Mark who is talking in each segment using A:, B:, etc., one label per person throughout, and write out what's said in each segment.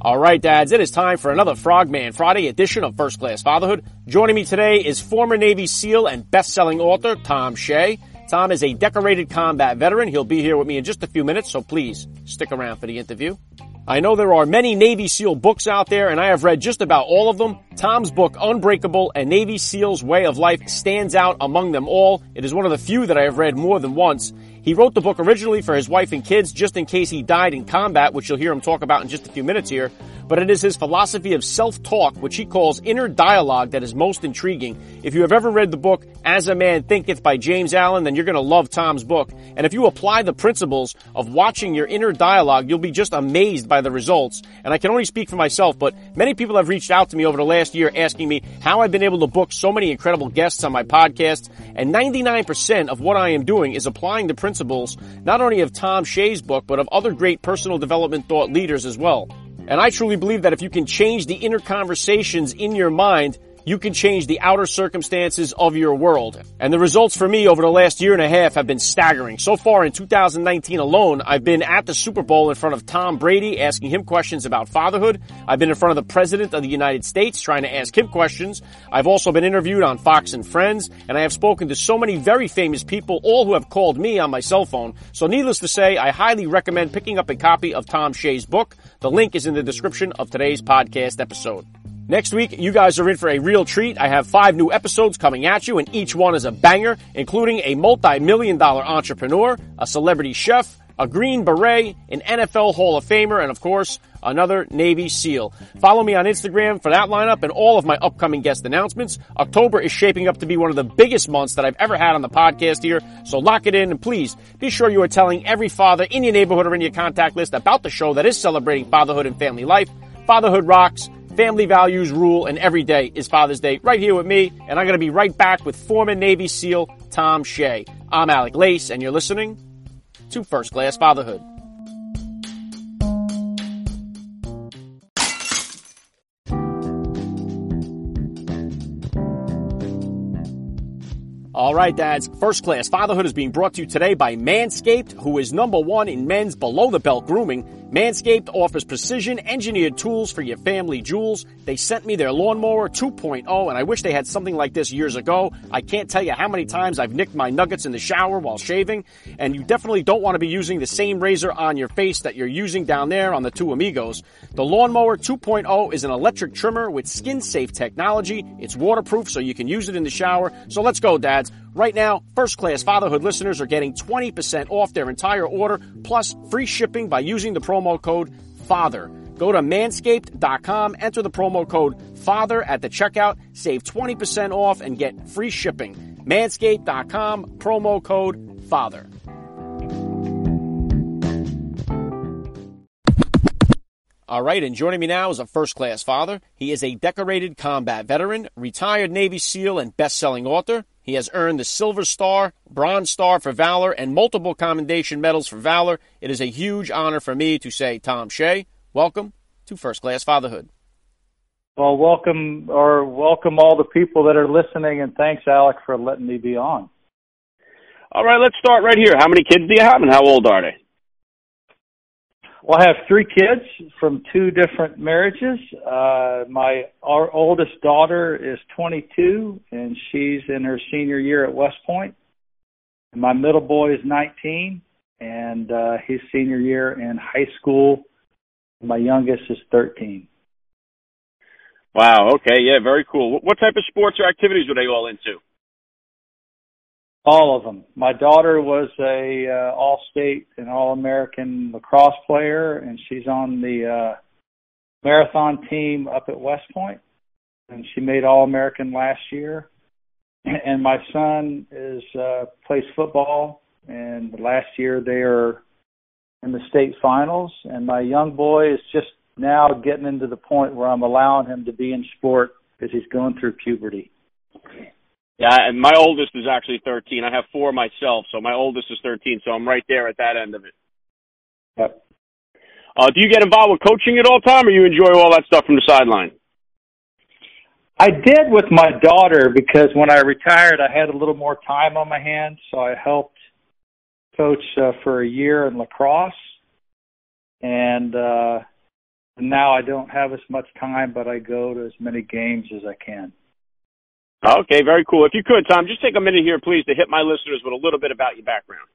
A: All right, dads, it is time for another Frogman Friday edition of First Class Fatherhood. Joining me today is former Navy SEAL and best-selling author Tom Shea. Tom is a decorated combat veteran. He'll be here with me in just a few minutes, so please stick around for the interview. I know there are many Navy SEAL books out there, and I have read just about all of them. Tom's book, Unbreakable, A Navy SEAL's Way of Life, stands out among them all. It is one of the few that I have read more than once. He wrote the book originally for his wife and kids, just in case he died in combat, which you'll hear him talk about in just a few minutes here. But it is his philosophy of self-talk, which he calls inner dialogue, that is most intriguing. If you have ever read the book As a Man Thinketh by James Allen, then you're going to love Tom's book. And if you apply the principles of watching your inner dialogue, you'll be just amazed by the results. And I can only speak for myself, but many people have reached out to me over the last year asking me how I've been able to book so many incredible guests on my podcast. And 99% of what I am doing is applying the principles not only of Tom Shea's book, but of other great personal development thought leaders as well. And I truly believe that if you can change the inner conversations in your mind, you can change the outer circumstances of your world. And the results for me over the last year and a half have been staggering. So far in 2019 alone, I've been at the Super Bowl in front of Tom Brady asking him questions about fatherhood. I've been in front of the President of the United States trying to ask him questions. I've also been interviewed on Fox and Friends, and I have spoken to so many very famous people, all who have called me on my cell phone. So needless to say, I highly recommend picking up a copy of Tom Shea's book. The link is in the description of today's podcast episode. Next week, you guys are in for a real treat. I have five new episodes coming at you, and each one is a banger, including a multi-million dollar entrepreneur, a celebrity chef, a Green Beret, an NFL Hall of Famer, and of course, another Navy SEAL. Follow me on Instagram for that lineup and all of my upcoming guest announcements. October is shaping up to be one of the biggest months that I've ever had on the podcast here, so lock it in and please be sure you are telling every father in your neighborhood or in your contact list about the show that is celebrating fatherhood and family life. Fatherhood rocks. Family values rule, and every day is Father's Day right here with me. And I'm going to be right back with former Navy SEAL Tom Shea. I'm Alec Lace, and you're listening to First Class Fatherhood. All right, dads. First class fatherhood is being brought to you today by Manscaped, who is number one in men's below the belt grooming. Manscaped offers precision engineered tools for your family jewels. They sent me their lawnmower 2.0 and I wish they had something like this years ago. I can't tell you how many times I've nicked my nuggets in the shower while shaving and you definitely don't want to be using the same razor on your face that you're using down there on the two amigos. The lawnmower 2.0 is an electric trimmer with skin safe technology. It's waterproof so you can use it in the shower. So let's go dads. Right now, first class fatherhood listeners are getting 20% off their entire order plus free shipping by using the promo code FATHER. Go to manscaped.com, enter the promo code FATHER at the checkout, save 20% off and get free shipping. Manscaped.com, promo code FATHER. All right, and joining me now is a first class father. He is a decorated combat veteran, retired Navy SEAL, and best selling author. He has earned the Silver Star, Bronze Star for Valor, and multiple commendation medals for Valor. It is a huge honor for me to say, Tom Shea, welcome to First Class Fatherhood.
B: Well, welcome or welcome all the people that are listening, and thanks, Alec, for letting me be on.
C: All right, let's start right here. How many kids do you have, and how old are they?
B: Well, I have three kids from two different marriages. Uh, my our oldest daughter is 22, and she's in her senior year at West Point. My middle boy is 19, and uh, his senior year in high school. My youngest is 13.
C: Wow. Okay. Yeah. Very cool. What type of sports or activities were they all into?
B: All of them. My daughter was a uh, all-state and all-American lacrosse player, and she's on the uh, marathon team up at West Point, and she made all-American last year. And my son is uh, plays football, and last year they are in the state finals. And my young boy is just now getting into the point where I'm allowing him to be in sport because he's going through puberty.
C: Yeah, and my oldest is actually 13. I have four myself, so my oldest is 13, so I'm right there at that end of it.
B: Yep.
C: Uh, do you get involved with coaching at all, Tom, or you enjoy all that stuff from the sideline?
B: I did with my daughter because when I retired, I had a little more time on my hands, so I helped coach uh, for a year in lacrosse, and uh, now I don't have as much time, but I go to as many games as I can.
C: Okay, very cool. If you could, Tom, just take a minute here, please, to hit my listeners with a little bit about your background.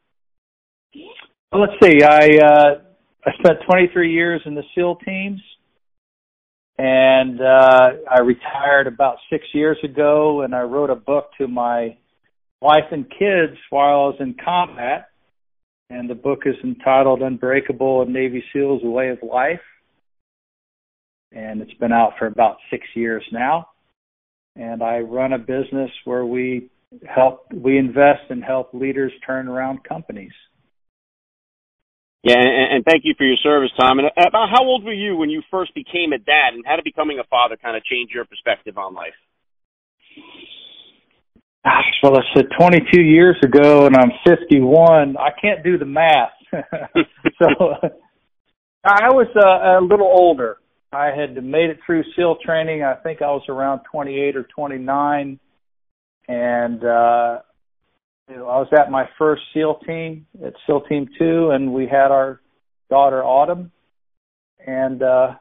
B: Well, let's see. I uh, I spent 23 years in the SEAL teams and uh, I retired about six years ago, and I wrote a book to my wife and kids while I was in combat, and the book is entitled "Unbreakable: A Navy SEAL's Way of Life," and it's been out for about six years now. And I run a business where we help, we invest and help leaders turn around companies.
C: Yeah, and, and thank you for your service, Tom. And about how old were you when you first became a dad, and how did becoming a father kind of change your perspective on life?
B: Gosh, well, I said 22 years ago, and I'm 51. I can't do the math. so I was uh, a little older. I had made it through SEAL training. I think I was around 28 or 29, and uh, you know, I was at my first SEAL team at SEAL Team Two, and we had our daughter Autumn, and uh,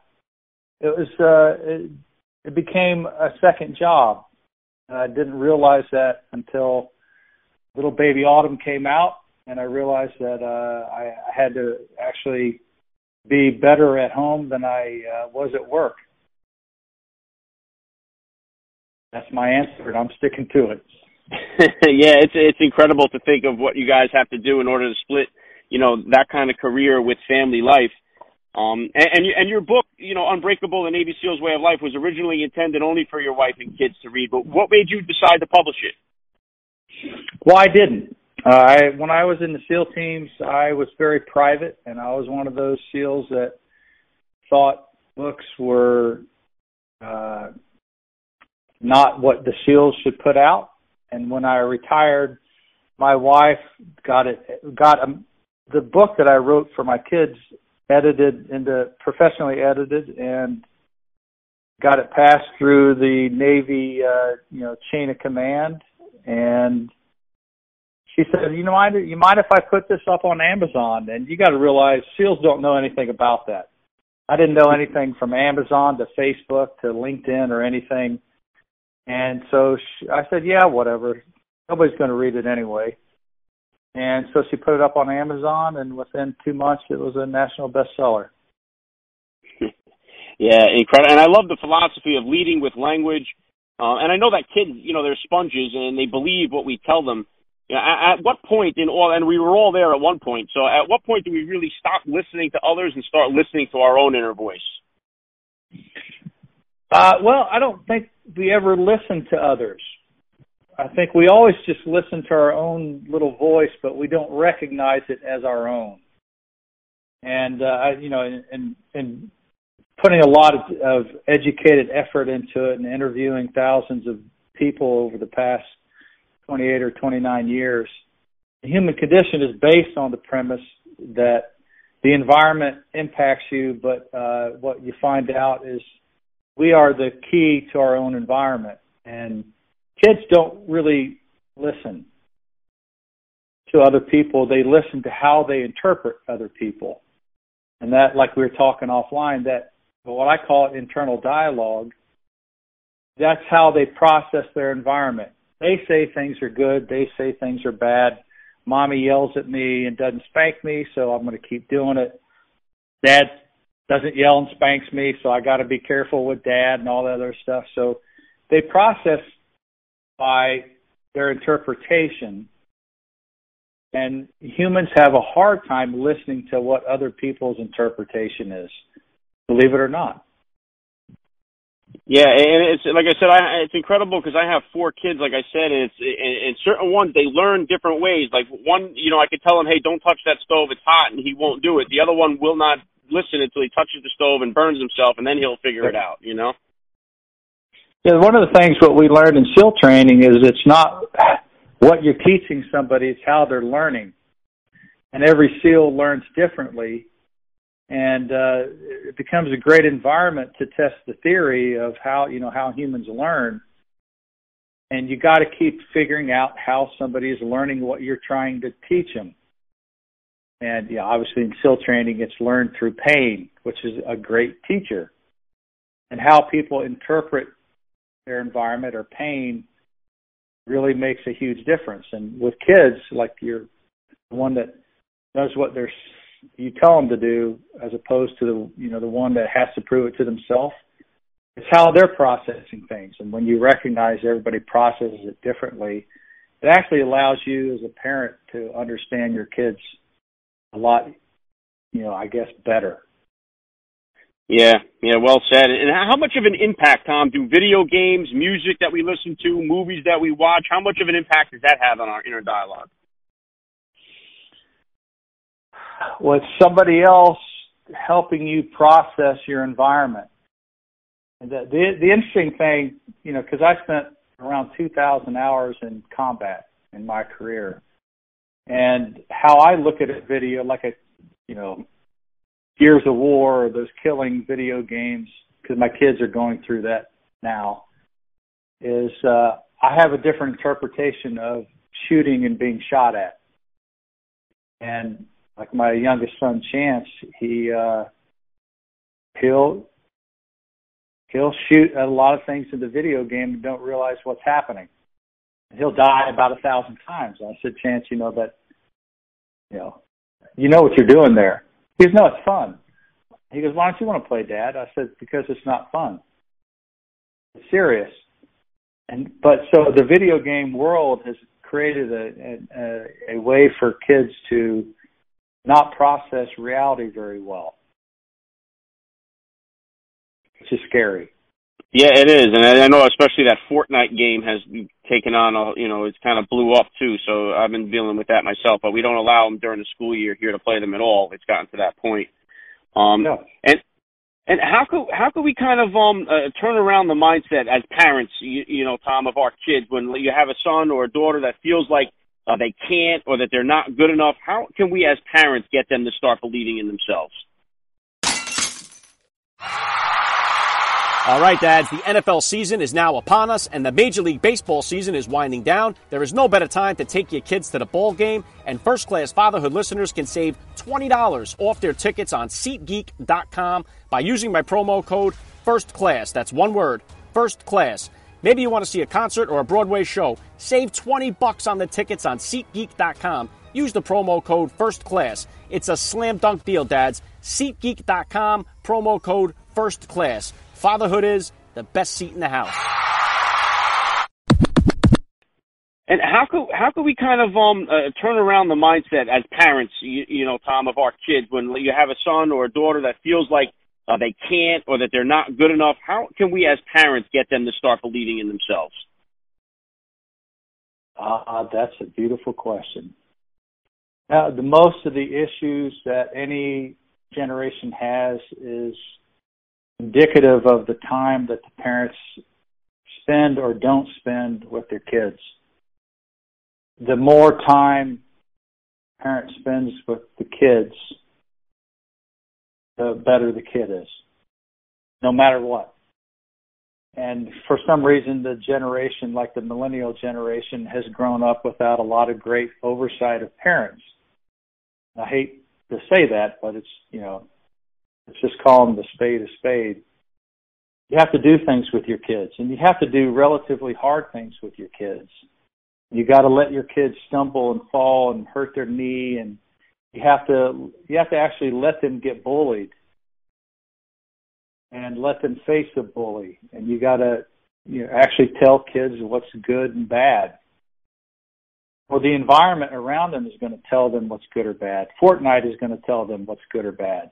B: it was uh, it, it became a second job. And I didn't realize that until little baby Autumn came out, and I realized that uh, I, I had to actually be better at home than I uh, was at work. That's my answer, and I'm sticking to it.
C: yeah, it's it's incredible to think of what you guys have to do in order to split, you know, that kind of career with family life. Um, and and, and your book, you know, Unbreakable: The Navy SEAL's Way of Life, was originally intended only for your wife and kids to read. But what made you decide to publish it?
B: Well, I didn't. Uh, I when I was in the SEAL teams, I was very private, and I was one of those SEALs that thought books were uh, not what the SEALs should put out. And when I retired, my wife got it got um, the book that I wrote for my kids edited into professionally edited and got it passed through the Navy uh, you know chain of command. And she said, "You know, mind you mind if I put this up on Amazon?" And you got to realize SEALs don't know anything about that. I didn't know anything from Amazon to Facebook to LinkedIn or anything. And so she, I said, yeah, whatever. Nobody's going to read it anyway. And so she put it up on Amazon, and within two months, it was a national bestseller.
C: yeah, incredible. And I love the philosophy of leading with language. Uh, and I know that kids, you know, they're sponges and they believe what we tell them. At what point in all, and we were all there at one point. So, at what point do we really stop listening to others and start listening to our own inner voice?
B: Uh, well, I don't think we ever listen to others. I think we always just listen to our own little voice, but we don't recognize it as our own. And uh, you know, and and putting a lot of, of educated effort into it and interviewing thousands of people over the past 28 or 29 years, the human condition is based on the premise that the environment impacts you, but uh, what you find out is we are the key to our own environment. And kids don't really listen to other people. They listen to how they interpret other people. And that, like we were talking offline, that what I call internal dialogue, that's how they process their environment. They say things are good, they say things are bad. Mommy yells at me and doesn't spank me, so I'm going to keep doing it. Dad doesn't yell and spanks me, so I got to be careful with dad and all that other stuff. So they process by their interpretation. And humans have a hard time listening to what other people's interpretation is, believe it or not.
C: Yeah, and it's like I said, I, it's incredible because I have four kids, like I said, and it's and, and certain ones they learn different ways. Like one, you know, I could tell him, "Hey, don't touch that stove; it's hot," and he won't do it. The other one will not listen until he touches the stove and burns himself, and then he'll figure it out. You know.
B: Yeah, one of the things what we learned in SEAL training is it's not what you're teaching somebody, it's how they're learning. And every SEAL learns differently. And uh, it becomes a great environment to test the theory of how you know how humans learn. And you got to keep figuring out how somebody is learning what you're trying to teach them. And yeah, obviously in SEAL training, it's learned through pain, which is a great teacher. And how people interpret their environment or pain really makes a huge difference. And with kids, like you're the one that knows what they're you tell them to do, as opposed to the you know the one that has to prove it to themselves. It's how they're processing things, and when you recognize everybody processes it differently, it actually allows you as a parent to understand your kids a lot, you know, I guess better.
C: Yeah, yeah, well said. And how much of an impact, Tom, do video games, music that we listen to, movies that we watch, how much of an impact does that have on our inner dialogue?
B: It's somebody else helping you process your environment. And the, the, the interesting thing, you know, because I spent around 2,000 hours in combat in my career, and how I look at a video, like a, you know, Gears of War or those killing video games, because my kids are going through that now, is uh, I have a different interpretation of shooting and being shot at. And like my youngest son, Chance, he uh, he'll he'll shoot a lot of things in the video game and don't realize what's happening. He'll die about a thousand times. I said, Chance, you know that, you know, you know what you're doing there. He goes, no, it's fun. He goes, why don't you want to play, Dad? I said, because it's not fun. It's serious. And but so the video game world has created a, a, a way for kids to not process reality very well, which is scary.
C: Yeah, it is, and I know especially that Fortnite game has taken on a, you know, it's kind of blew up too. So I've been dealing with that myself, but we don't allow them during the school year here to play them at all. It's gotten to that point. Um,
B: no.
C: and and how could how could we kind of um uh, turn around the mindset as parents, you, you know, Tom, of our kids when you have a son or a daughter that feels like uh, they can't or that they're not good enough? How can we as parents get them to start believing in themselves?
A: All right, dads, the NFL season is now upon us and the Major League Baseball season is winding down. There is no better time to take your kids to the ball game, and first class fatherhood listeners can save $20 off their tickets on SeatGeek.com by using my promo code First Class. That's one word, First Class. Maybe you want to see a concert or a Broadway show. Save 20 bucks on the tickets on SeatGeek.com. Use the promo code First Class. It's a slam dunk deal, dads. SeatGeek.com, promo code First Class. Fatherhood is the best seat in the house.
C: And how could how could we kind of um uh, turn around the mindset as parents, you, you know, Tom, of our kids when you have a son or a daughter that feels like uh, they can't or that they're not good enough? How can we as parents get them to start believing in themselves?
B: Uh, that's a beautiful question. Now, the most of the issues that any generation has is indicative of the time that the parents spend or don't spend with their kids. The more time parent spends with the kids, the better the kid is, no matter what. And for some reason, the generation, like the millennial generation, has grown up without a lot of great oversight of parents. I hate to say that, but it's, you know, Let's just call them the spade a spade. You have to do things with your kids, and you have to do relatively hard things with your kids. You got to let your kids stumble and fall and hurt their knee, and you have to you have to actually let them get bullied and let them face a bully. And you got to you know, actually tell kids what's good and bad. Well, the environment around them is going to tell them what's good or bad. Fortnite is going to tell them what's good or bad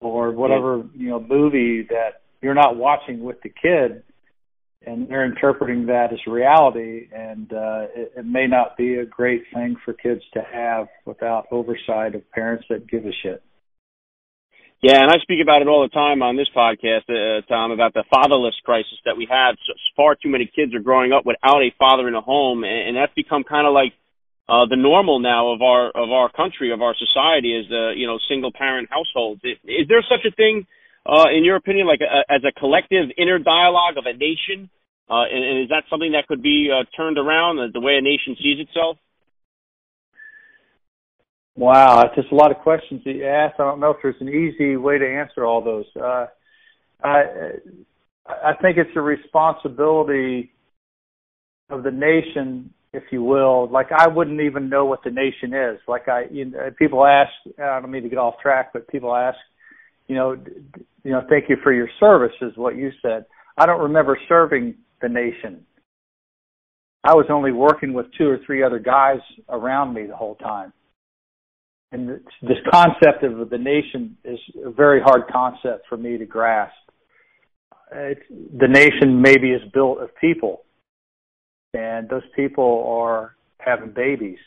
B: or whatever you know movie that you're not watching with the kid and they're interpreting that as reality and uh it, it may not be a great thing for kids to have without oversight of parents that give a shit
C: Yeah, and I speak about it all the time on this podcast, uh, Tom, about the fatherless crisis that we have. So, far too many kids are growing up without a father in a home, and, and that's become kind of like uh, the normal now of our of our country, of our society, is the you know single parent households. Is, is there such a thing, uh, in your opinion, like a, as a collective inner dialogue of a nation? Uh, and, and is that something that could be uh, turned around, uh, the way a nation sees itself?
B: Wow, it's just a lot of questions that you asked. I don't know if there's an easy way to answer all those. Uh, I, I think it's a responsibility of the nation, if you will. Like I wouldn't even know what the nation is. Like I, you know, people ask. I don't mean to get off track, but people ask, you know, you know, thank you for your service is what you said. I don't remember serving the nation. I was only working with two or three other guys around me the whole time and this concept of the nation is a very hard concept for me to grasp. It's, the nation maybe is built of people, and those people are having babies.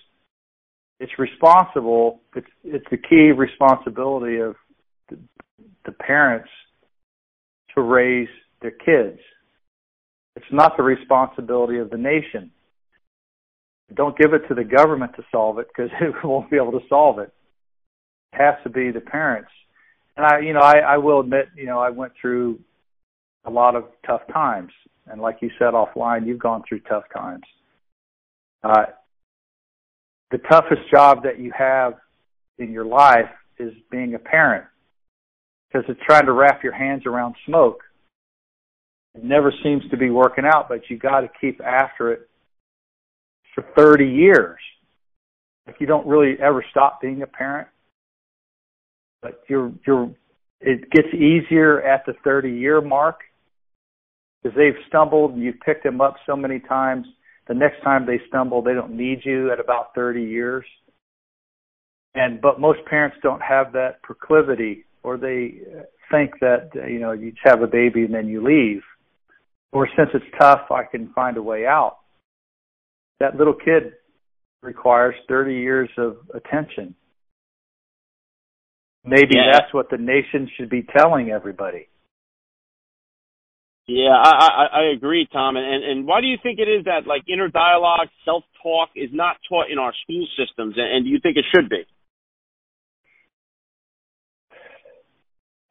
B: It's responsible. It's it's the key responsibility of the parents to raise their kids. It's not the responsibility of the nation don't give it to the government to solve it because it won't be able to solve it. It has to be the parents. And I, you know, I, I will admit, you know, I went through a lot of tough times. And like you said offline, you've gone through tough times. Uh, the toughest job that you have in your life is being a parent because it's trying to wrap your hands around smoke. It never seems to be working out, but you got to keep after it for 30 years. Like you don't really ever stop being a parent, but you're you're it gets easier at the 30 year mark because they've stumbled and you've picked them up so many times. The next time they stumble, they don't need you at about 30 years. And but most parents don't have that proclivity, or they think that you know you have a baby and then you leave, or since it's tough, I can find a way out that little kid requires 30 years of attention. Maybe yeah. that's what the nation should be telling everybody.
C: Yeah, I, I I agree, Tom. And and why do you think it is that like inner dialogue, self talk is not taught in our school systems, and, and do you think it should be?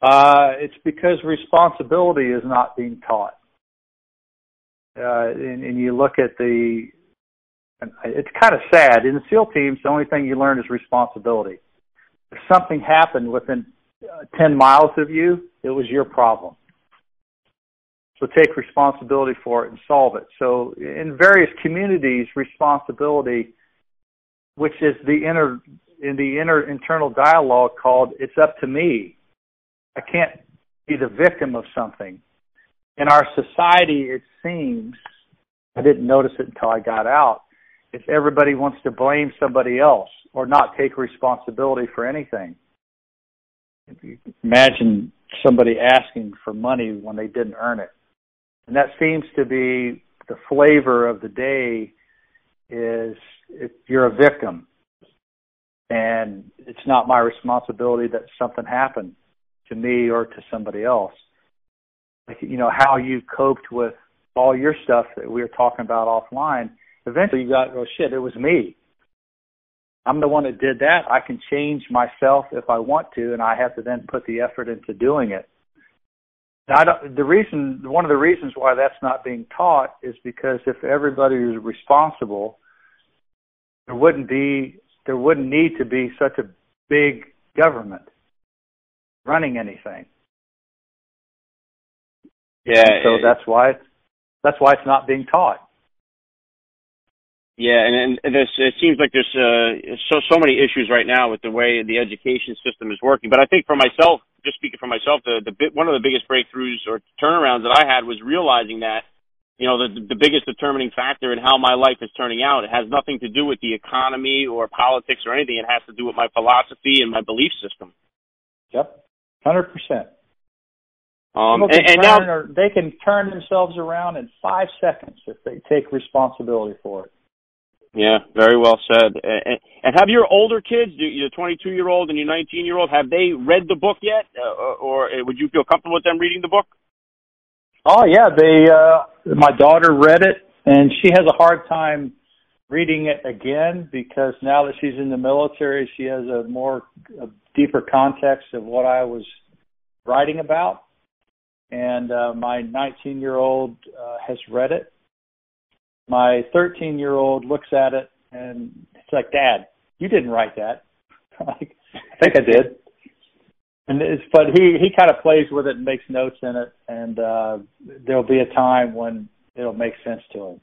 B: Uh, it's because responsibility is not being taught. Uh, and, and you look at the it's kind of sad. In the SEAL teams, the only thing you learn is responsibility. If something happened within uh, 10 miles of you, it was your problem. So take responsibility for it and solve it. So in various communities, responsibility, which is the inner in the inner internal dialogue called "It's up to me." I can't be the victim of something. In our society, it seems I didn't notice it until I got out if everybody wants to blame somebody else or not take responsibility for anything. Imagine somebody asking for money when they didn't earn it. And that seems to be the flavor of the day is if you're a victim and it's not my responsibility that something happened to me or to somebody else. Like you know how you coped with all your stuff that we were talking about offline eventually you got, oh shit, it was me. I'm the one that did that. I can change myself if I want to, and I have to then put the effort into doing it. Now, I don't, the reason, one of the reasons why that's not being taught is because if everybody was responsible, there wouldn't be, there wouldn't need to be such a big government running anything.
C: Yeah.
B: And so that's why, that's why it's not being taught.
C: Yeah, and, and there's, it seems like there's uh, so so many issues right now with the way the education system is working. But I think for myself, just speaking for myself, the the one of the biggest breakthroughs or turnarounds that I had was realizing that you know the the biggest determining factor in how my life is turning out it has nothing to do with the economy or politics or anything. It has to do with my philosophy and my belief system.
B: Yep, hundred percent.
C: Um, and, and now
B: or they can turn themselves around in five seconds if they take responsibility for it.
C: Yeah, very well said. And, and have your older kids, your 22 year old and your 19 year old, have they read the book yet, uh, or would you feel comfortable with them reading the book?
B: Oh yeah, they. Uh, my daughter read it, and she has a hard time reading it again because now that she's in the military, she has a more a deeper context of what I was writing about. And uh, my 19 year old uh, has read it. My 13 year old looks at it and it's like, Dad, you didn't write that. like, I think I did. And it's, but he he kind of plays with it and makes notes in it, and uh, there'll be a time when it'll make sense to him.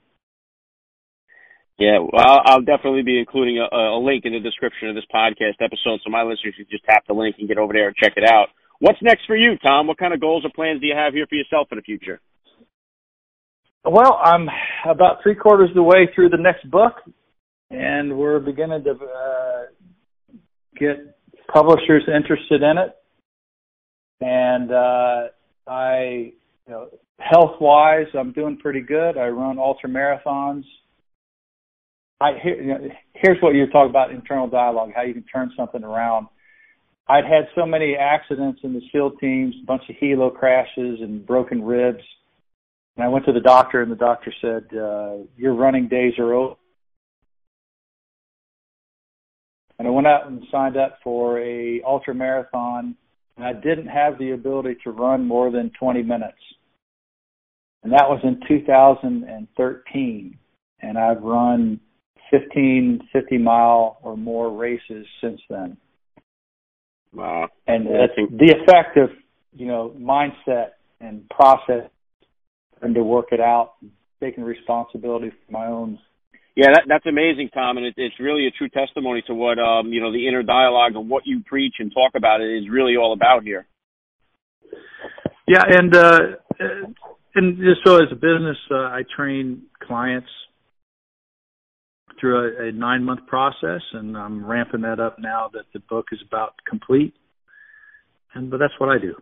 C: Yeah, well, I'll, definitely be including a, a link in the description of this podcast episode, so my listeners can just tap the link and get over there and check it out. What's next for you, Tom? What kind of goals or plans do you have here for yourself in the future?
B: Well, I'm about three quarters of the way through the next book, and we're beginning to uh, get publishers interested in it. And uh, I, you know, health wise, I'm doing pretty good. I run ultra marathons I here, you know, here's what you're talking about internal dialogue, how you can turn something around. I'd had so many accidents in the SEAL teams, a bunch of helo crashes and broken ribs. And I went to the doctor, and the doctor said, uh, "Your running days are over." And I went out and signed up for a ultra marathon, and I didn't have the ability to run more than 20 minutes. And that was in 2013. And I've run 15, 50 mile or more races since then.
C: Wow.
B: And that's the effect of, you know, mindset and process and to work it out, taking responsibility for my own.
C: Yeah, that, that's amazing, Tom, and it, it's really a true testimony to what um, you know the inner dialogue and what you preach and talk about it is really all about here.
B: Yeah, and uh, and just so as a business, uh, I train clients through a, a nine month process, and I'm ramping that up now that the book is about complete. And but that's what I do.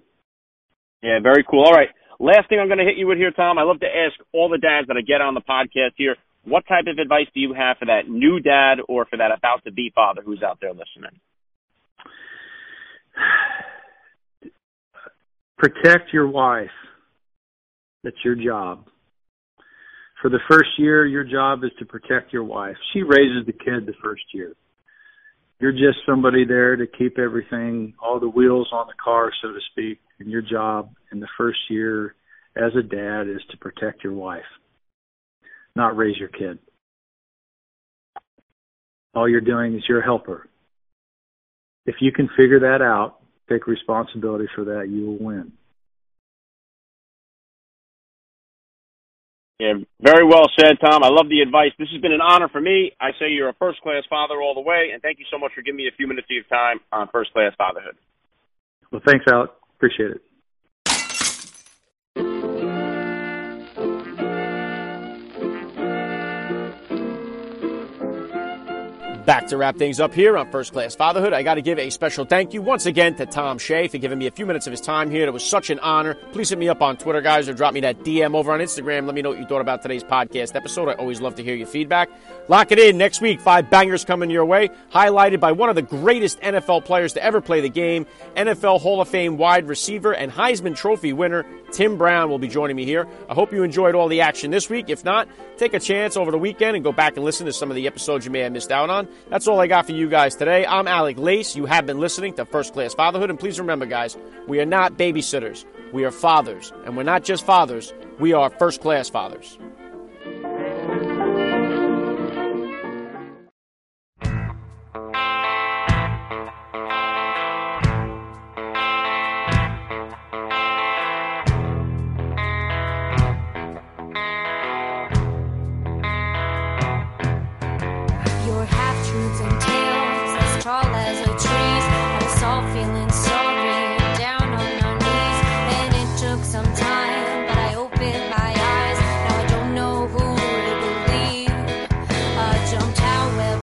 C: Yeah, very cool. All right, last thing I'm going to hit you with here, Tom. I love to ask all the dads that I get on the podcast here. What type of advice do you have for that new dad or for that about to be father who's out there listening?
B: Protect your wife. That's your job for the first year, your job is to protect your wife. She raises the kid the first year. You're just somebody there to keep everything, all the wheels on the car, so to speak. And your job in the first year as a dad is to protect your wife, not raise your kid. All you're doing is you're a helper. If you can figure that out, take responsibility for that, you will win.
C: Yeah, very well said, Tom. I love the advice. This has been an honor for me. I say you're a first class father all the way, and thank you so much for giving me a few minutes of your time on first class fatherhood.
B: Well, thanks, Alec. Appreciate it.
A: Back to wrap things up here on First Class Fatherhood. I got to give a special thank you once again to Tom Shea for giving me a few minutes of his time here. It was such an honor. Please hit me up on Twitter, guys, or drop me that DM over on Instagram. Let me know what you thought about today's podcast episode. I always love to hear your feedback. Lock it in next week. Five bangers coming your way, highlighted by one of the greatest NFL players to ever play the game, NFL Hall of Fame wide receiver and Heisman Trophy winner Tim Brown will be joining me here. I hope you enjoyed all the action this week. If not, take a chance over the weekend and go back and listen to some of the episodes you may have missed out on. That's all I got for you guys today. I'm Alec Lace. You have been listening to First Class Fatherhood. And please remember, guys, we are not babysitters. We are fathers. And we're not just fathers, we are first class fathers.